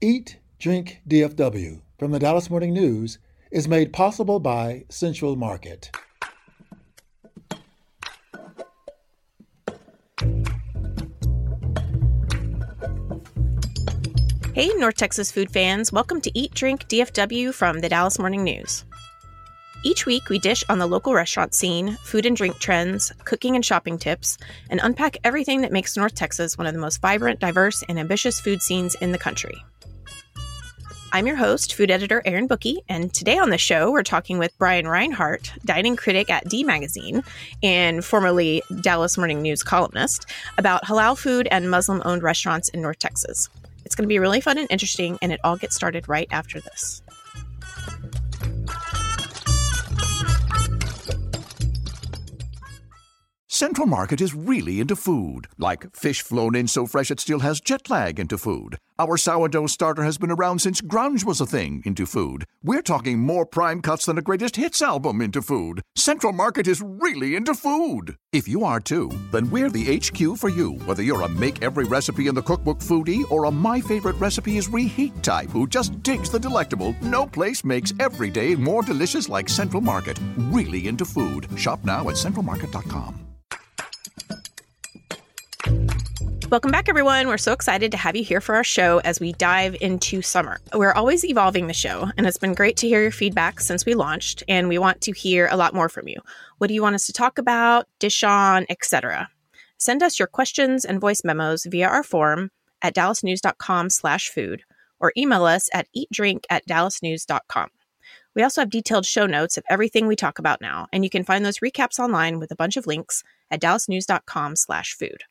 Eat, Drink DFW from the Dallas Morning News is made possible by Central Market. Hey, North Texas food fans, welcome to Eat Drink DFW from the Dallas Morning News. Each week, we dish on the local restaurant scene, food and drink trends, cooking and shopping tips, and unpack everything that makes North Texas one of the most vibrant, diverse, and ambitious food scenes in the country. I'm your host, food editor Erin Booke, and today on the show, we're talking with Brian Reinhart, dining critic at D Magazine and formerly Dallas Morning News columnist, about halal food and Muslim owned restaurants in North Texas. It's going to be really fun and interesting, and it all gets started right after this. Central Market is really into food, like fish flown in so fresh it still has jet lag into food. Our sourdough starter has been around since grunge was a thing into food. We're talking more prime cuts than a greatest hits album into food. Central Market is really into food. If you are too, then we're the HQ for you, whether you're a make every recipe in the cookbook foodie or a my favorite recipe is reheat type who just digs the delectable. No place makes every day more delicious like Central Market. Really into food. Shop now at centralmarket.com. Welcome back, everyone. We're so excited to have you here for our show as we dive into summer. We're always evolving the show, and it's been great to hear your feedback since we launched, and we want to hear a lot more from you. What do you want us to talk about, dish on, etc.? Send us your questions and voice memos via our form at dallasnews.com slash food or email us at eatdrink at dallasnews.com. We also have detailed show notes of everything we talk about now, and you can find those recaps online with a bunch of links at dallasnews.com slash food.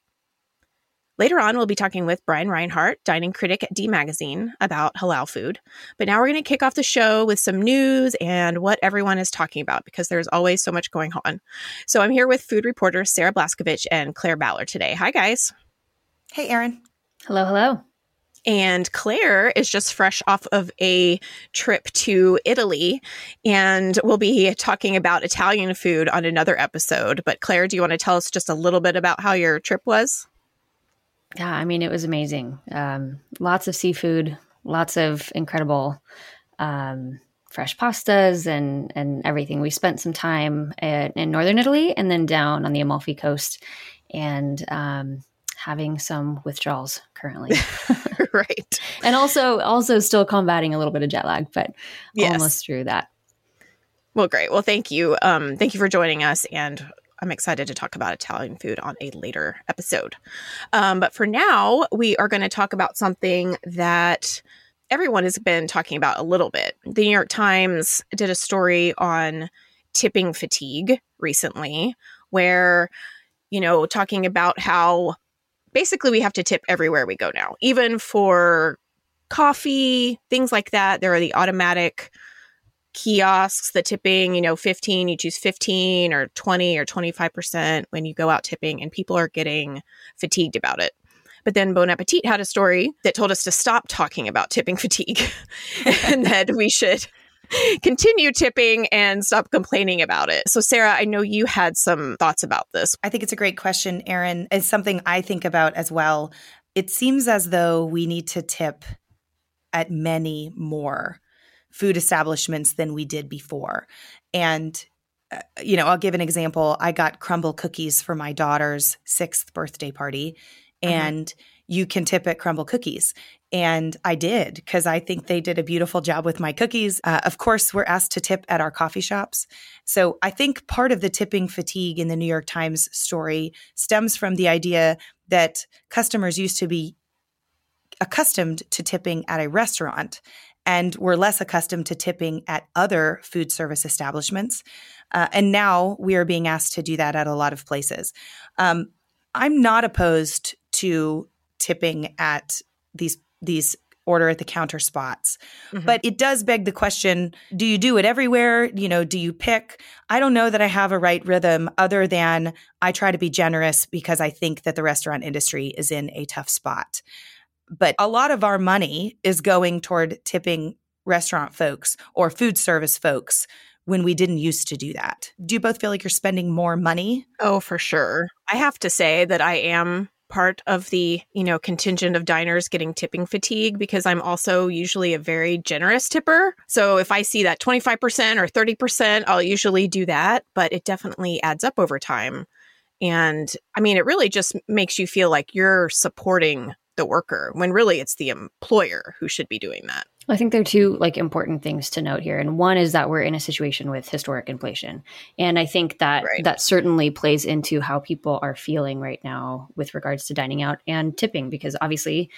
Later on, we'll be talking with Brian Reinhart, dining critic at D Magazine, about halal food. But now we're going to kick off the show with some news and what everyone is talking about because there's always so much going on. So I'm here with food reporter Sarah Blaskovich and Claire Ballor today. Hi, guys. Hey, Erin. Hello, hello. And Claire is just fresh off of a trip to Italy, and we'll be talking about Italian food on another episode. But Claire, do you want to tell us just a little bit about how your trip was? Yeah, I mean, it was amazing. Um, lots of seafood, lots of incredible um, fresh pastas and and everything. We spent some time at, in northern Italy and then down on the Amalfi Coast, and um, having some withdrawals currently. right, and also also still combating a little bit of jet lag, but yes. almost through that. Well, great. Well, thank you. Um, thank you for joining us, and I'm excited to talk about Italian food on a later episode. Um, but for now, we are going to talk about something that everyone has been talking about a little bit. The New York Times did a story on tipping fatigue recently, where, you know, talking about how basically we have to tip everywhere we go now, even for coffee, things like that. There are the automatic kiosks, the tipping, you know, 15, you choose 15 or 20 or 25% when you go out tipping, and people are getting fatigued about it. But then Bon Appetit had a story that told us to stop talking about tipping fatigue and that we should continue tipping and stop complaining about it. So, Sarah, I know you had some thoughts about this. I think it's a great question, Erin. It's something I think about as well. It seems as though we need to tip at many more food establishments than we did before. And uh, you know, I'll give an example. I got Crumbl Cookies for my daughter's sixth birthday party, mm-hmm. and you can tip at Crumbl Cookies. And I did because I think they did a beautiful job with my cookies. Uh, of course, we're asked to tip at our coffee shops. So I think part of the tipping fatigue in the New York Times story stems from the idea that customers used to be accustomed to tipping at a restaurant and we're less accustomed to tipping at other food service establishments. Uh, and now we are being asked to do that at a lot of places. Um, I'm not opposed to tipping at these these order at the counter spots. Mm-hmm. But it does beg the question, do you do it everywhere? You know, do you pick? I don't know that I have a right rhythm other than I try to be generous because I think that the restaurant industry is in a tough spot. But a lot of our money is going toward tipping restaurant folks or food service folks when we didn't used to do that. Do you both feel like you're spending more money? Oh, for sure. I have to say that I am part of the, you know, contingent of diners getting tipping fatigue because I'm also usually a very generous tipper. So if I see that 25% or 30%, I'll usually do that, but it definitely adds up over time. And I mean, it really just makes you feel like you're supporting the worker when really it's the employer who should be doing that. I think there are two like important things to note here. And one is that we're in a situation with historic inflation. And I think that right. that certainly plays into how people are feeling right now with regards to dining out and tipping because obviously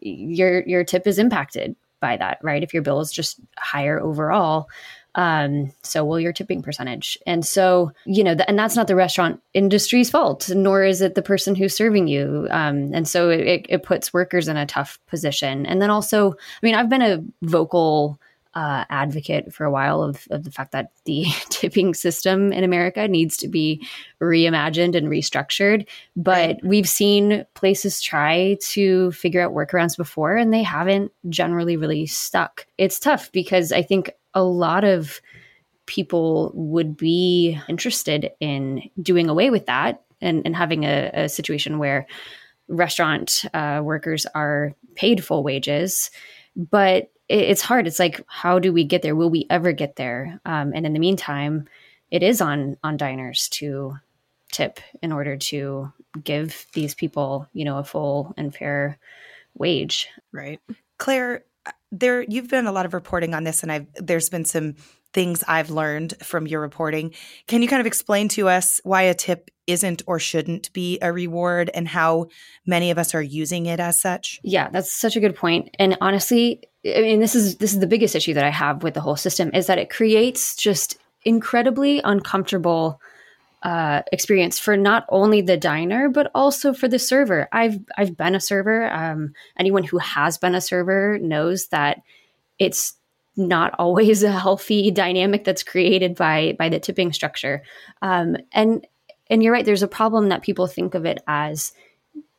your your tip is impacted by that, right? If your bill is just higher overall, um, so will your tipping percentage. And so, you know, and that's not the restaurant industry's fault, nor is it the person who's serving you. Um, and so it, it puts workers in a tough position. And then also, I mean, I've been a vocal uh, advocate for a while of, of the fact that the tipping system in America needs to be reimagined and restructured. But we've seen places try to figure out workarounds before, and they haven't generally really stuck. It's tough because I think a lot of people would be interested in doing away with that and, and having a, a situation where restaurant uh, workers are paid full wages. But it, it's hard. It's like, how do we get there? Will we ever get there? Um, and in the meantime, it is on on diners to tip in order to give these people, you know, a full and fair wage. Right. Claire, there you've done a lot of reporting on this and I've there's been some things I've learned from your reporting. Can you kind of explain to us why a tip isn't or shouldn't be a reward and how many of us are using it as such? Yeah, that's such a good point. And honestly, I mean this is this is the biggest issue that I have with the whole system is that it creates just incredibly uncomfortable uh, experience for not only the diner but also for the server. I've I've been a server. Um, anyone who has been a server knows that it's not always a healthy dynamic that's created by by the tipping structure. Um, and and you're right. There's a problem that people think of it as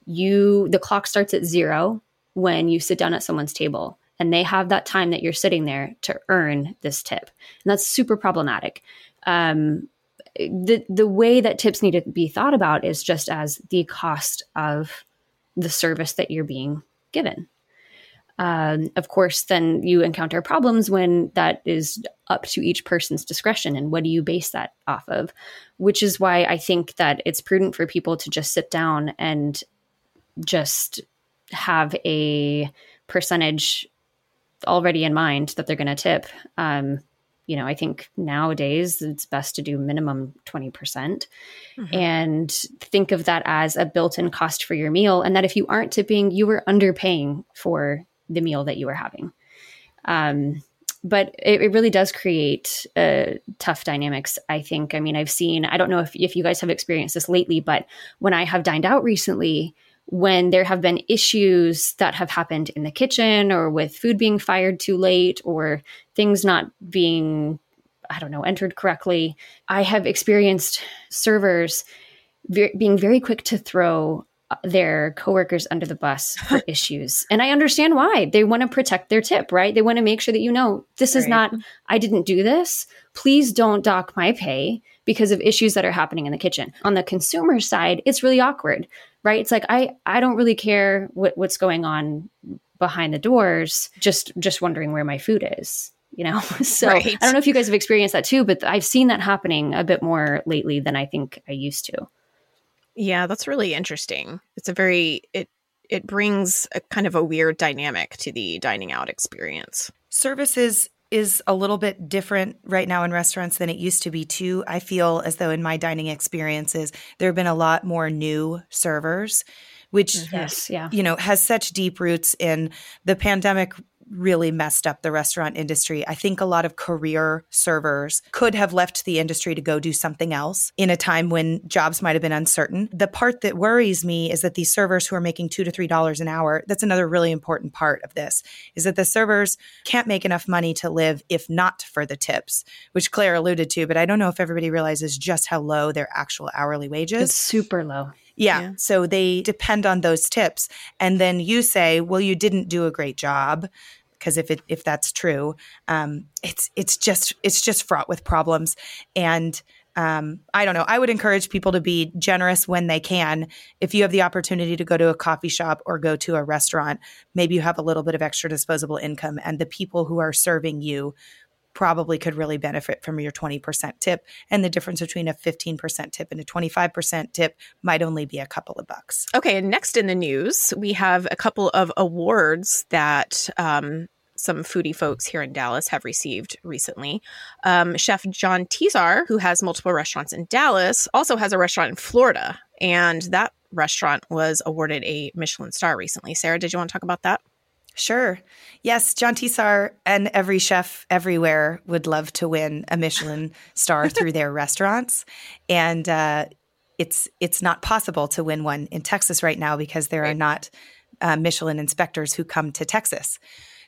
you. The clock starts at zero when you sit down at someone's table. And they have that time that you're sitting there to earn this tip. And that's super problematic. Um, the the way that tips need to be thought about is just as the cost of the service that you're being given. Um, of course, then you encounter problems when that is up to each person's discretion and what do you base that off of? Which is why I think that it's prudent for people to just sit down and just have a percentage already in mind that they're going to tip. Um, you know, I think nowadays it's best to do minimum 20% mm hmm and think of that as a built in cost for your meal. And that if you aren't tipping, you were underpaying for the meal that you were having. Um, but it, it, really does create uh, tough dynamics. I think. I mean, I've seen. I don't know if if you guys have experienced this lately, but when I have dined out recently, when there have been issues that have happened in the kitchen or with food being fired too late or things not being, I don't know, entered correctly, I have experienced servers ve- being very quick to throw uh, their coworkers under the bus for issues. And I understand why. They want to protect their tip, right? They want to make sure that you know this is not, I didn't do this. Please don't dock my pay because of issues that are happening in the kitchen. On the consumer side, it's really awkward right? It's like I I don't really care what, what's going on behind the doors. Just just wondering where my food is. You know, so right. I don't know if you guys have experienced that too, but I've seen that happening a bit more lately than I think I used to. Yeah, that's really interesting. It's a very it it brings a kind of a weird dynamic to the dining out experience. Services is a little bit different right now in restaurants than it used to be too. I feel as though in my dining experiences there have been a lot more new servers which mm-hmm. yes, yeah. you know has such deep roots in the pandemic really messed up the restaurant industry. I think a lot of career servers could have left the industry to go do something else in a time when jobs might have been uncertain. The part that worries me is that these servers who are making two to three dollars an hour, that's another really important part of this, is that the servers can't make enough money to live if not for the tips, which Claire alluded to, but I don't know if everybody realizes just how low their actual hourly wages. It's super low. Yeah. yeah. So they depend on those tips. And then you say, well, you didn't do a great job. Because if it if that's true, um, it's it's just it's just fraught with problems. And um, I don't know. I would encourage people to be generous when they can. If you have the opportunity to go to a coffee shop or go to a restaurant, maybe you have a little bit of extra disposable income, and the people who are serving you probably could really benefit from your 20% tip. And the difference between a 15% tip and a 25% tip might only be a couple of bucks. Okay, and next in the news, we have a couple of awards that um, some foodie folks here in Dallas have received recently. Um, Chef John Tesar, who has multiple restaurants in Dallas, also has a restaurant in Florida. And that restaurant was awarded a Michelin star recently. Sarah, did you want to talk about that? Sure. Yes, John Tesar and every chef everywhere would love to win a Michelin star through their restaurants. And uh, it's it's not possible to win one in Texas right now because there right. are not uh, Michelin inspectors who come to Texas.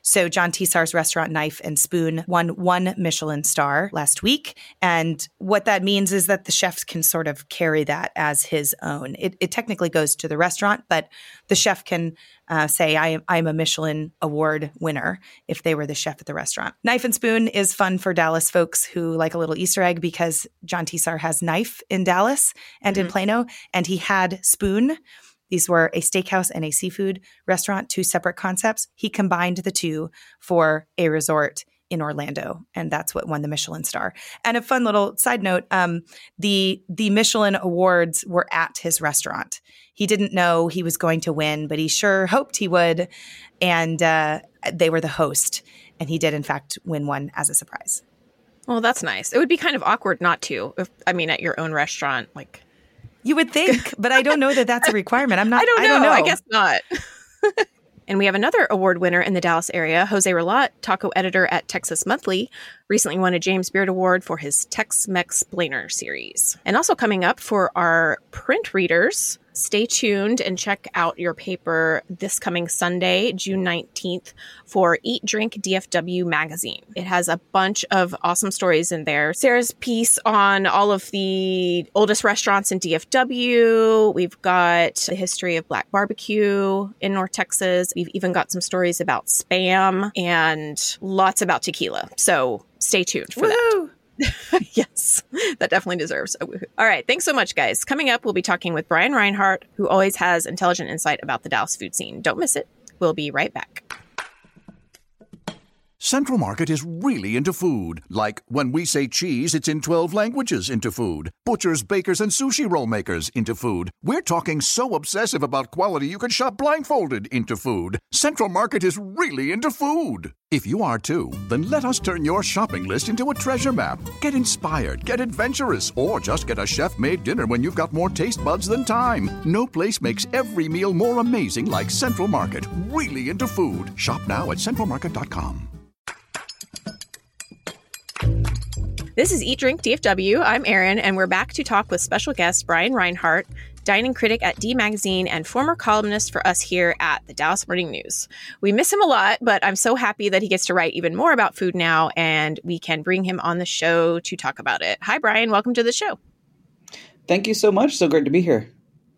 So John Tesar's restaurant Knife and Spoon won one Michelin star last week. And what that means is that the chefs can sort of carry that as his own. It, it technically goes to the restaurant, but the chef can uh, say, I, I'm a Michelin award winner if they were the chef at the restaurant. Knife and Spoon is fun for Dallas folks who like a little Easter egg because John Tesar has Knife in Dallas and mm-hmm. in Plano, and he had Spoon these were a steakhouse and a seafood restaurant, two separate concepts. He combined the two for a resort in Orlando, and that's what won the Michelin star. And a fun little side note: um, the the Michelin awards were at his restaurant. He didn't know he was going to win, but he sure hoped he would, and uh, they were the host, and he did in fact win one as a surprise. Well, that's nice. It would be kind of awkward not to. If, I mean, at your own restaurant, like you would think, but I don't know that that's a requirement. I'm not. I don't know. I, don't know. I guess not. and we have another award winner in the Dallas area, Jose Ralat, taco editor at Texas Monthly, recently won a James Beard Award for his Tex Mex Splainer series. And also coming up for our print readers, stay tuned and check out your paper this coming Sunday, June 19th, for Eat Drink DFW magazine. It has a bunch of awesome stories in there. Sarah's piece on all of the oldest restaurants in DFW. We've got the history of black barbecue in North Texas. We've even got some stories about spam and lots about tequila. So stay tuned for Woo-hoo! that. yes, that definitely deserves a woohoo. All right, thanks so much, guys. Coming up, we'll be talking with Brian Reinhart, who always has intelligent insight about the Dallas food scene. Don't miss it. We'll be right back. Central Market is really into food. Like when we say cheese, it's in 12 languages into food. Butchers, bakers, and sushi roll makers into food. We're talking so obsessive about quality you can shop blindfolded into food. Central Market is really into food. If you are too, then let us turn your shopping list into a treasure map. Get inspired, get adventurous, or just get a chef made dinner when you've got more taste buds than time. No place makes every meal more amazing like Central Market. Really into food. Shop now at centralmarket.com. This is Eat Drink DFW. I'm Erin, and we're back to talk with special guest Brian Reinhart, dining critic at D Magazine and former columnist for us here at the Dallas Morning News. We miss him a lot, but I'm so happy that he gets to write even more about food now, and we can bring him on the show to talk about it. Hi, Brian. Welcome to the show. Thank you so much. So great to be here.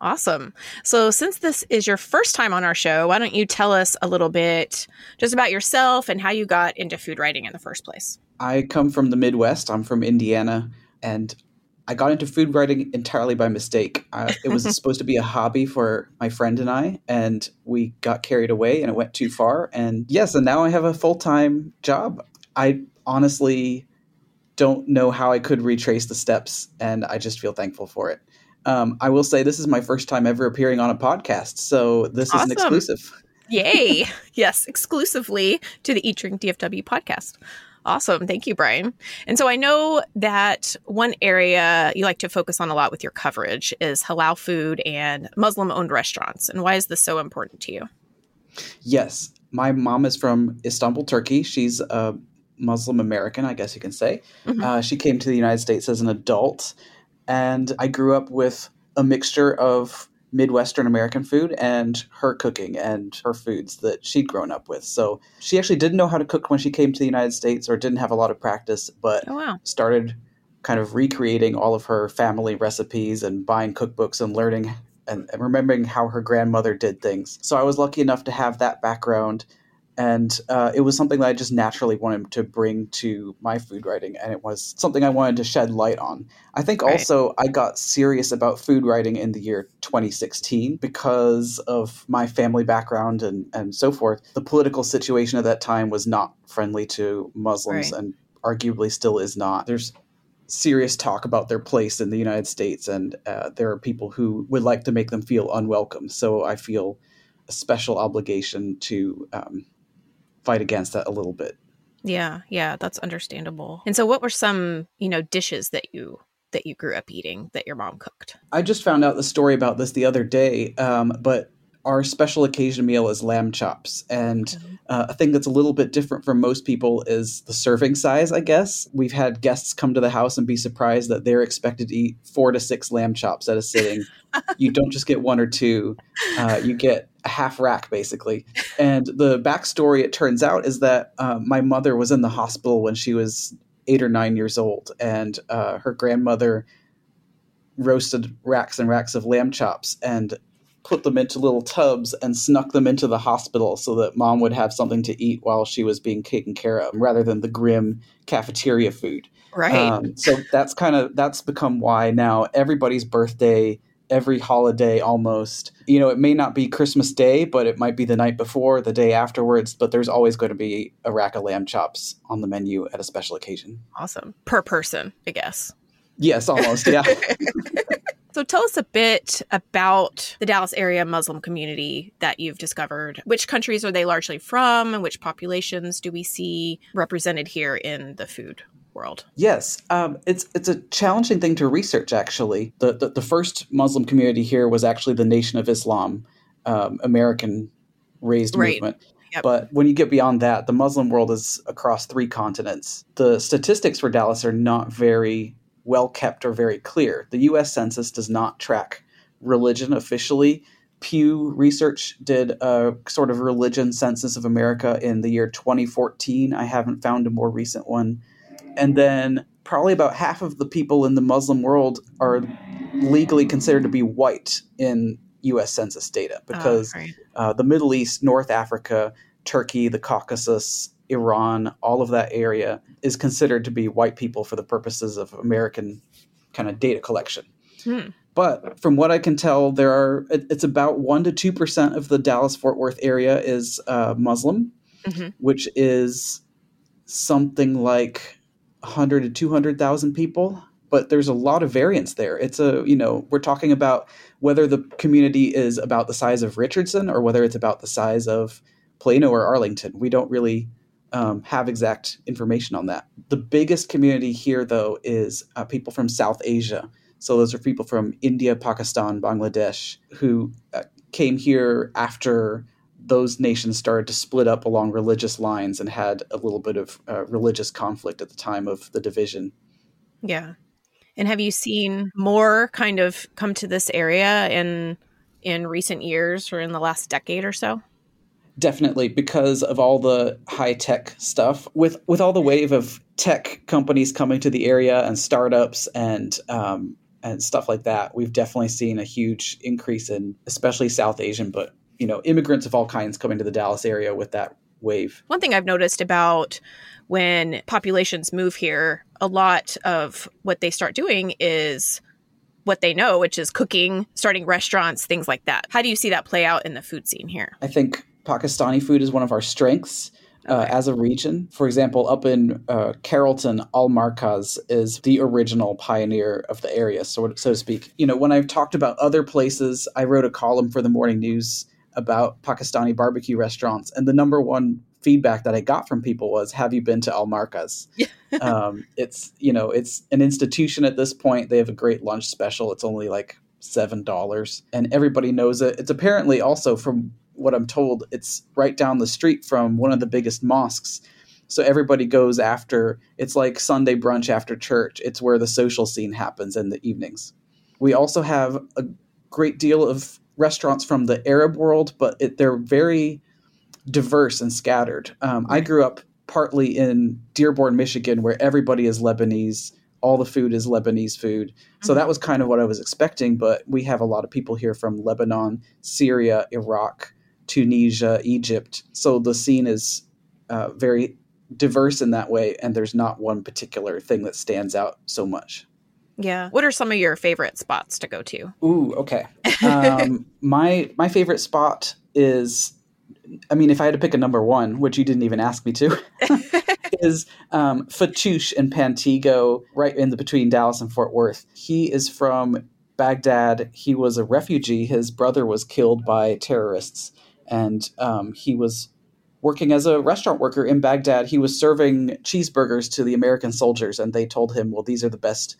Awesome. So, since this is your first time on our show, why don't you tell us a little bit just about yourself and how you got into food writing in the first place? I come from the Midwest. I'm from Indiana, and I got into food writing entirely by mistake. Uh, it was supposed to be a hobby for my friend and I, and we got carried away and it went too far. And yes, and now I have a full time job. I honestly don't know how I could retrace the steps, and I just feel thankful for it. Um, I will say this is my first time ever appearing on a podcast, so this awesome. is an exclusive. Yay! yes, exclusively to the Eat Drink DFW podcast. Awesome. Thank you, Brian. And so I know that one area you like to focus on a lot with your coverage is halal food and Muslim owned restaurants. And why is this so important to you? Yes. My mom is from Istanbul, Turkey. She's a Muslim American, I guess you can say. Mm-hmm. Uh, she came to the United States as an adult. And I grew up with a mixture of Midwestern American food and her cooking and her foods that she'd grown up with. So she actually didn't know how to cook when she came to the United States or didn't have a lot of practice, but oh, wow. started kind of recreating all of her family recipes and buying cookbooks and learning and, and remembering how her grandmother did things. So I was lucky enough to have that background And uh, it was something that I just naturally wanted to bring to my food writing, and it was something I wanted to shed light on. I think Right. also I got serious about food writing in the year 2016 because of my family background and, and so forth. The political situation at that time was not friendly to Muslims Right. and arguably still is not. There's serious talk about their place in the United States, and uh, there are people who would like to make them feel unwelcome. So I feel a special obligation to um, fight against that a little bit. Yeah, yeah, that's understandable. And so what were some, you know, dishes that you that you grew up eating that your mom cooked? I just found out the story about this the other day, um, but our special occasion meal is lamb chops. And uh, a thing that's a little bit different from most people is the serving size, I guess. We've had guests come to the house and be surprised that they're expected to eat four to six lamb chops at a sitting. you don't just get one or two, uh, you get a half rack, basically. And the backstory, it turns out, is that uh, my mother was in the hospital when she was eight or nine years old, and uh, her grandmother roasted racks and racks of lamb chops and put them into little tubs and snuck them into the hospital so that mom would have something to eat while she was being taken care of rather than the grim cafeteria food. Right. Um, so that's kind of that's become why now everybody's birthday, every holiday almost, you know, it may not be Christmas Day, but it might be the night before, the day afterwards, but there's always going to be a rack of lamb chops on the menu at a special occasion. awesome. Per person, I guess. Yes, almost. Yeah. So tell us a bit about the Dallas area Muslim community that you've discovered. Which countries are they largely from and which populations do we see represented here in the food world? Yes, um, it's it's a challenging thing to research. Actually, the, the the first Muslim community here was actually the Nation of Islam, um, American raised Right. movement. Yep. But when you get beyond that, the Muslim world is across three continents. The statistics for Dallas are not very well kept or very clear. The U.S. Census does not track religion officially. Pew Research did a sort of religion census of America in the year 2014. I haven't found a more recent one and then probably about half of the people in the Muslim world are legally considered to be white in U.S. Census data because Oh, uh, the Middle East, North Africa, Turkey, the Caucasus, Iran, all of that area is considered to be white people for the purposes of American kind of data collection. Hmm. But from what I can tell, there are it's about one to two percent of the Dallas Fort Worth area is uh, Muslim, Mhm. which is something like 100 to 200,000 people. But there's a lot of variance there. It's a, you know, we're talking about whether the community is about the size of Richardson or whether it's about the size of Plano or Arlington. We don't really um, have exact information on that. The biggest community here, though, is uh, people from South Asia. So those are people from India, Pakistan, Bangladesh, who uh, came here after those nations started to split up along religious lines and had a little bit of uh, religious conflict at the time of the division. Yeah. And have you seen more kind of come to this area in in recent years or in the last decade or so? Definitely because of all the high tech stuff with with all the wave of tech companies coming to the area and startups and um, and stuff like that. We've definitely seen a huge increase in especially South Asian, but you know immigrants of all kinds coming to the Dallas area with that wave. One thing I've noticed about when populations move here, a lot of what they start doing is what they know, which is cooking, starting restaurants, things like that. How do you see that play out in the food scene here? I think Pakistani food is one of our strengths. Uh, Okay. as a region, for example, up in uh, Carrollton, Al Markaz is the original pioneer of the area, so, so to speak. You know, when I've talked about other places, I wrote a column for the morning news about Pakistani barbecue restaurants, and the number one feedback that I got from people was, "Have you been to Al Markaz?" um, it's you know, it's an institution at this point. They have a great lunch special. It's only like seven dollars, and everybody knows it. It's apparently also from what I'm told, it's right down the street from one of the biggest mosques. So everybody goes after. It's like Sunday brunch after church. It's where the social scene happens in the evenings. We also have a great deal of restaurants from the Arab world, but it, they're very diverse and scattered. Um, I grew up partly in Dearborn, Michigan, where everybody is Lebanese. All the food is Lebanese food. So that was kind of what I was expecting, but we have a lot of people here from Lebanon, Syria, Iraq, Tunisia, Egypt. So the scene is uh, very diverse in that way, and there's not one particular thing that stands out so much. Yeah. What are some of your favorite spots to go to? Ooh, okay. Um, my my favorite spot is, I mean, if I had to pick a number one, which you didn't even ask me to, is um, Fatouche in Pantego, right in the between Dallas and Fort Worth. He is from Baghdad. He was a refugee. His brother was killed by terrorists, and um, he was working as a restaurant worker in Baghdad. He was serving cheeseburgers to the American soldiers, and they told him, "Well, these are the best."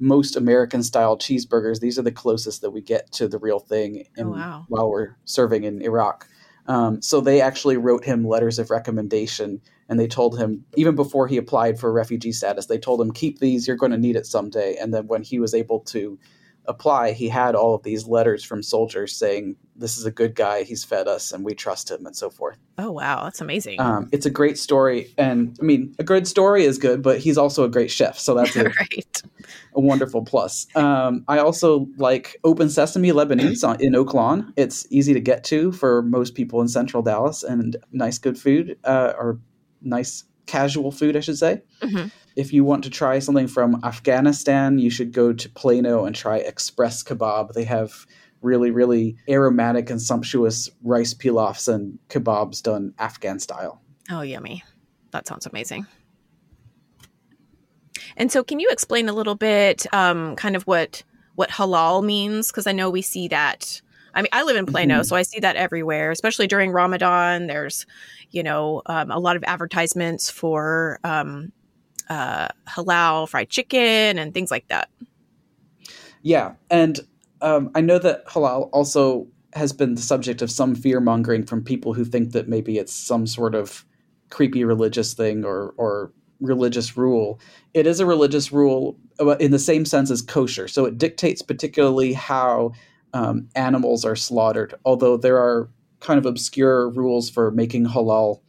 Most American style cheeseburgers. These are the closest that we get to the real thing in, Oh, wow. while we're serving in Iraq. Um, so they actually wrote him letters of recommendation and they told him even before he applied for refugee status they told him keep these you're going to need it someday and then when he was able to apply he had all of these letters from soldiers saying this is a good guy he's fed us and we trust him and so forth Oh, wow. That's amazing. um, it's a great story and i mean a good story is good but he's also a great chef so that's a, right. a wonderful plus. Um, I also like Open Sesame Lebanese on, in Oak Lawn. It's easy to get to for most people in Central Dallas, and nice, good food uh, or nice casual food, I should say. Mhm. If you want to try something from Afghanistan, you should go to Plano and try Express Kebab. They have really, really aromatic and sumptuous rice pilafs and kebabs done Afghan style. Oh, yummy. That sounds amazing. And so, can you explain a little bit, um, kind of what what halal means? Because I know we see that. I mean, I live in Plano, Mhm. so I see that everywhere, especially during Ramadan. There's, you know, um, a lot of advertisements for um, uh, halal fried chicken and things like that. Yeah, and um, I know that halal also has been the subject of some fear mongering from people who think that maybe it's some sort of creepy religious thing or or religious rule. It is a religious rule uh, in the same sense as kosher, so it dictates particularly how um, animals are slaughtered. Although there are kind of obscure rules for making halal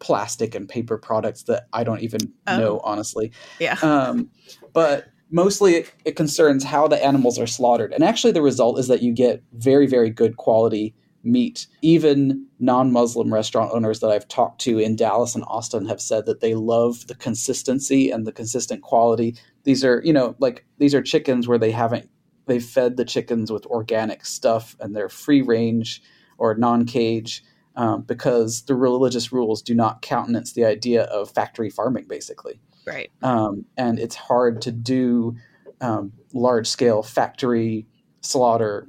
plastic and paper products that I don't even Oh. know honestly Yeah. um, but mostly it, it concerns how the animals are slaughtered. And actually, the result is that you get very, very good quality meat. Even non Muslim restaurant owners that I've talked to in Dallas and Austin have said that they love the consistency and the consistent quality. These are, you know, like these are chickens where they haven't, they've fed the chickens with organic stuff and they're free range or non cage. Um, because the religious rules do not countenance the idea of factory farming, basically right. um, and it's hard to do um, large scale factory slaughter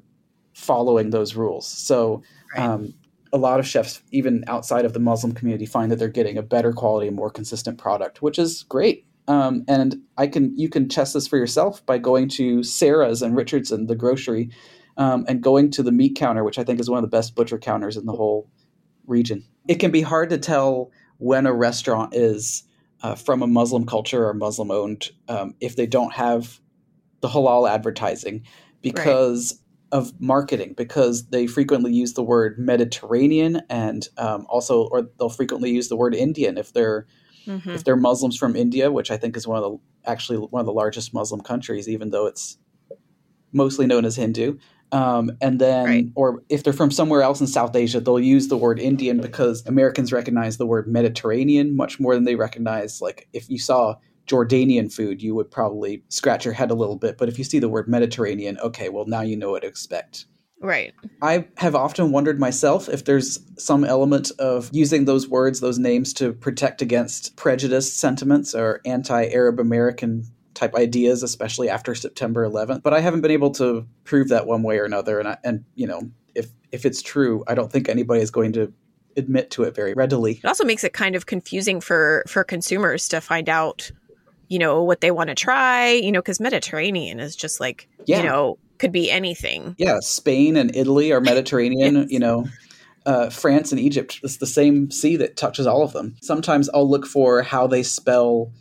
following those rules. So Right. um, a lot of chefs, even outside of the Muslim community, find that they're getting a better quality and more consistent product, which is great. Um, and I can you can test this for yourself by going to Sarah's and Richardson, the grocery, um, and going to the meat counter, which I think is one of the best butcher counters in the whole region. It can be hard to tell when a restaurant is uh, from a Muslim culture or Muslim owned um, if they don't have the halal advertising because of marketing, because they frequently use the word Mediterranean and um, also, or they'll frequently use the word Indian if they're Mhm. if they're Muslims from India, which I think is one of the actually one of the largest Muslim countries, even though it's mostly known as Hindu. Um, and then, Right. or if they're from somewhere else in South Asia, they'll use the word Indian because Americans recognize the word Mediterranean much more than they recognize. Like, if you saw Jordanian food, you would probably scratch your head a little bit. But if you see the word Mediterranean, okay, well, now you know what to expect. Right. I have often wondered myself if there's some element of using those words, those names to protect against prejudiced sentiments or anti Arab American type ideas, especially after September 11th. But I haven't been able to prove that one way or another. And, I, and you know, if, if it's true, I don't think anybody is going to admit to it very readily. It also makes it kind of confusing for for consumers to find out, you know, what they want to try. You know, because Mediterranean is just like, Yeah. you know, could be anything. Yeah, Spain and Italy are Mediterranean, Yes. you know. Uh, France and Egypt, it's the same sea that touches all of them. Sometimes I'll look for how they spell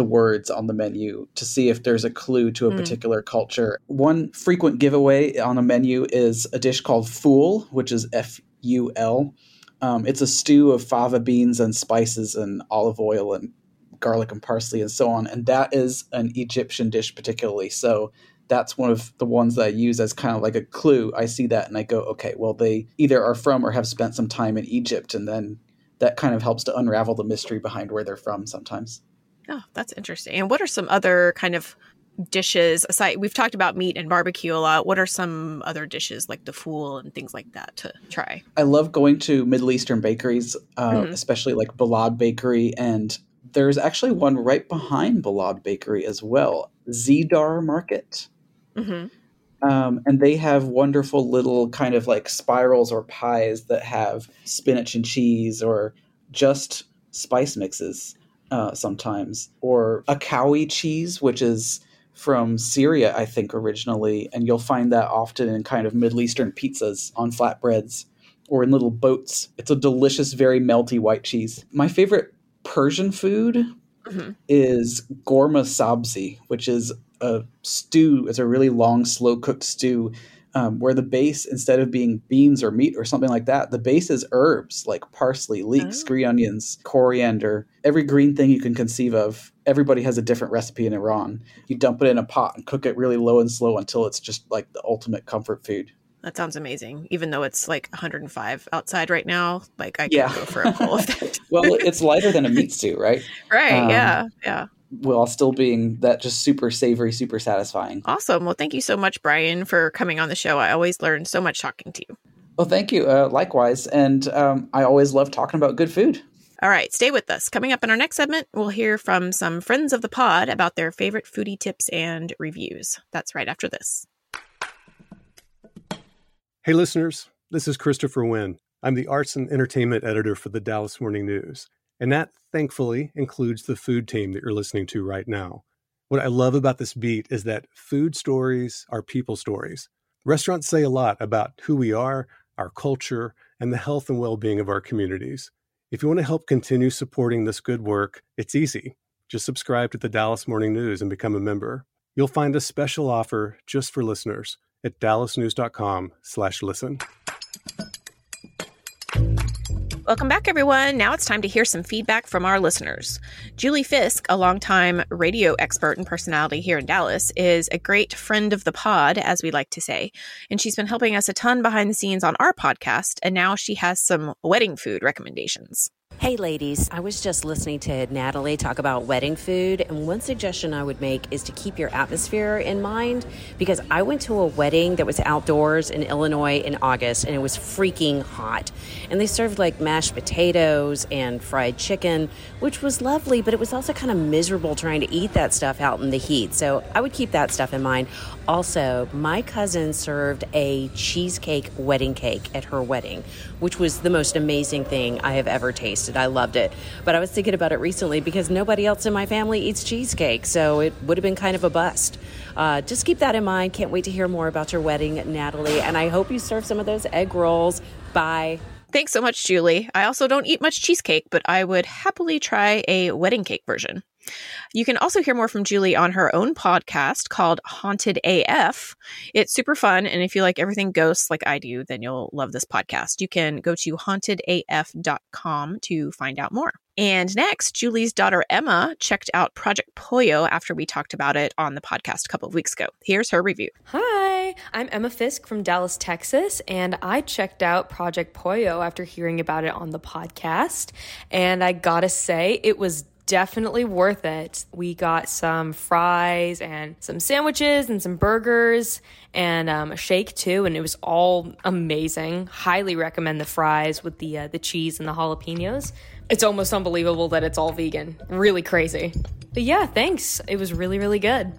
the words on the menu to see if there's a clue to a Mm. particular culture. One frequent giveaway on a menu is a dish called Fool, which is F U L. Um, it's a stew of fava beans and spices and olive oil and garlic and parsley and so on. And that is an Egyptian dish, particularly. So that's one of the ones that I use as kind of like a clue. I see that and I go, okay, well, they either are from or have spent some time in Egypt. And then that kind of helps to unravel the mystery behind where they're from sometimes. Oh, that's interesting. And what are some other kind of dishes aside we've talked about meat and barbecue a lot what are some other dishes like the fool and things like that to try i love going to middle eastern bakeries uh, mm-hmm. especially like balad bakery and there's actually one right behind balad bakery as well Zidar market mm-hmm. um, and they have wonderful little kind of like spirals or pies that have spinach and cheese or just spice mixes uh, sometimes or a akawi cheese which is from Syria, I think, originally, and you'll find that often in kind of Middle Eastern pizzas on flatbreads or in little boats. It's a delicious, very melty white cheese. My favorite Persian food mm-hmm. is ghormeh sabzi, which is a stew. It's a really long, slow cooked stew um, where the base, instead of being beans or meat or something like that, the base is herbs like parsley, leeks, oh. green onions, coriander, every green thing you can conceive of. Everybody has a different recipe in Iran. You dump it in a pot and cook it really low and slow until it's just like the ultimate comfort food. That sounds amazing. Even though it's like 105 outside right now, like I can yeah. go for a bowl of that. well, it's lighter than a meat stew, right? Right. Um, yeah. Yeah while still being that just super savory, super satisfying. Awesome. Well, thank you so much, Brian, for coming on the show. I always learn so much talking to you. Well, thank you. Uh, likewise. And um, I always love talking about good food. All right, stay with us. Coming up in our next segment, we'll hear from some friends of the pod about their favorite foodie tips and reviews. That's right after this. Hey, listeners, this is Christopher Wynn. I'm the arts and entertainment editor for the Dallas Morning News. And that, thankfully, includes the food team that you're listening to right now. What I love about this beat is that food stories are people stories. Restaurants say a lot about who we are, our culture, and the health and well being of our communities. If you want to help continue supporting this good work, it's easy. Just subscribe to the Dallas Morning News and become a member. You'll find a special offer just for listeners at dallasnews.com/listen. Welcome back, everyone. Now it's time to hear some feedback from our listeners. Julie Fisk, a longtime radio expert and personality here in Dallas, is a great friend of the pod, as we like to say. And she's been helping us a ton behind the scenes on our podcast. And now she has some wedding food recommendations. Hey, ladies. I was just listening to Natalie talk about wedding food, and one suggestion I would make is to keep your atmosphere in mind because I went to a wedding that was outdoors in Illinois in August, and it was freaking hot. And they served like mashed potatoes and fried chicken, which was lovely, but it was also kind of miserable trying to eat that stuff out in the heat. So I would keep that stuff in mind. Also, my cousin served a cheesecake wedding cake at her wedding, which was the most amazing thing I have ever tasted. I loved it. But I was thinking about it recently because nobody else in my family eats cheesecake, so it would have been kind of a bust. Uh, just keep that in mind. Can't wait to hear more about your wedding, Natalie. And I hope you serve some of those egg rolls. Bye. Thanks so much, Julie. I also don't eat much cheesecake, but I would happily try a wedding cake version. You can also hear more from Julie on her own podcast called Haunted AF. It's super fun. And if you like everything ghosts like I do, then you'll love this podcast. You can go to hauntedaf.com to find out more. And next, Julie's daughter Emma checked out Project Pollo after we talked about it on the podcast a couple of weeks ago. Here's her review. Hi, I'm Emma Fisk from Dallas, Texas, and I checked out Project Pollo after hearing about it on the podcast. And I gotta say, it was definitely worth it. We got some fries and some sandwiches and some burgers and um, a shake too, and it was all amazing. Highly recommend the fries with the uh, the cheese and the jalapenos. It's almost unbelievable that it's all vegan. Really crazy. But yeah, thanks. It was really really good.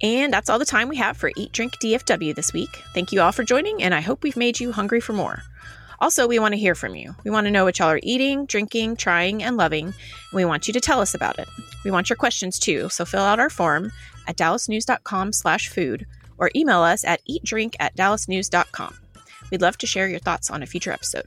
And that's all the time we have for Eat Drink DFW this week. Thank you all for joining, and I hope we've made you hungry for more. Also, we want to hear from you. We want to know what y'all are eating, drinking, trying, and loving. And we want you to tell us about it. We want your questions too, so fill out our form at dallasnews.com slash food or email us at eatdrink at dallasnews.com. We'd love to share your thoughts on a future episode.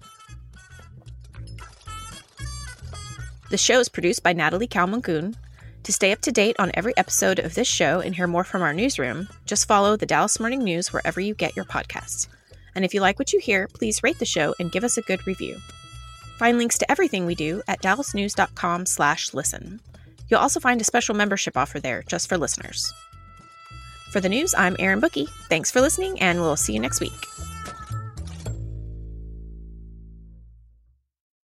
The show is produced by Natalie Kalman To stay up to date on every episode of this show and hear more from our newsroom, just follow the Dallas Morning News wherever you get your podcasts. And if you like what you hear, please rate the show and give us a good review. Find links to everything we do at dallasnews.com slash listen. You'll also find a special membership offer there just for listeners. For the news, I'm Erin Booke. Thanks for listening, and we'll see you next week.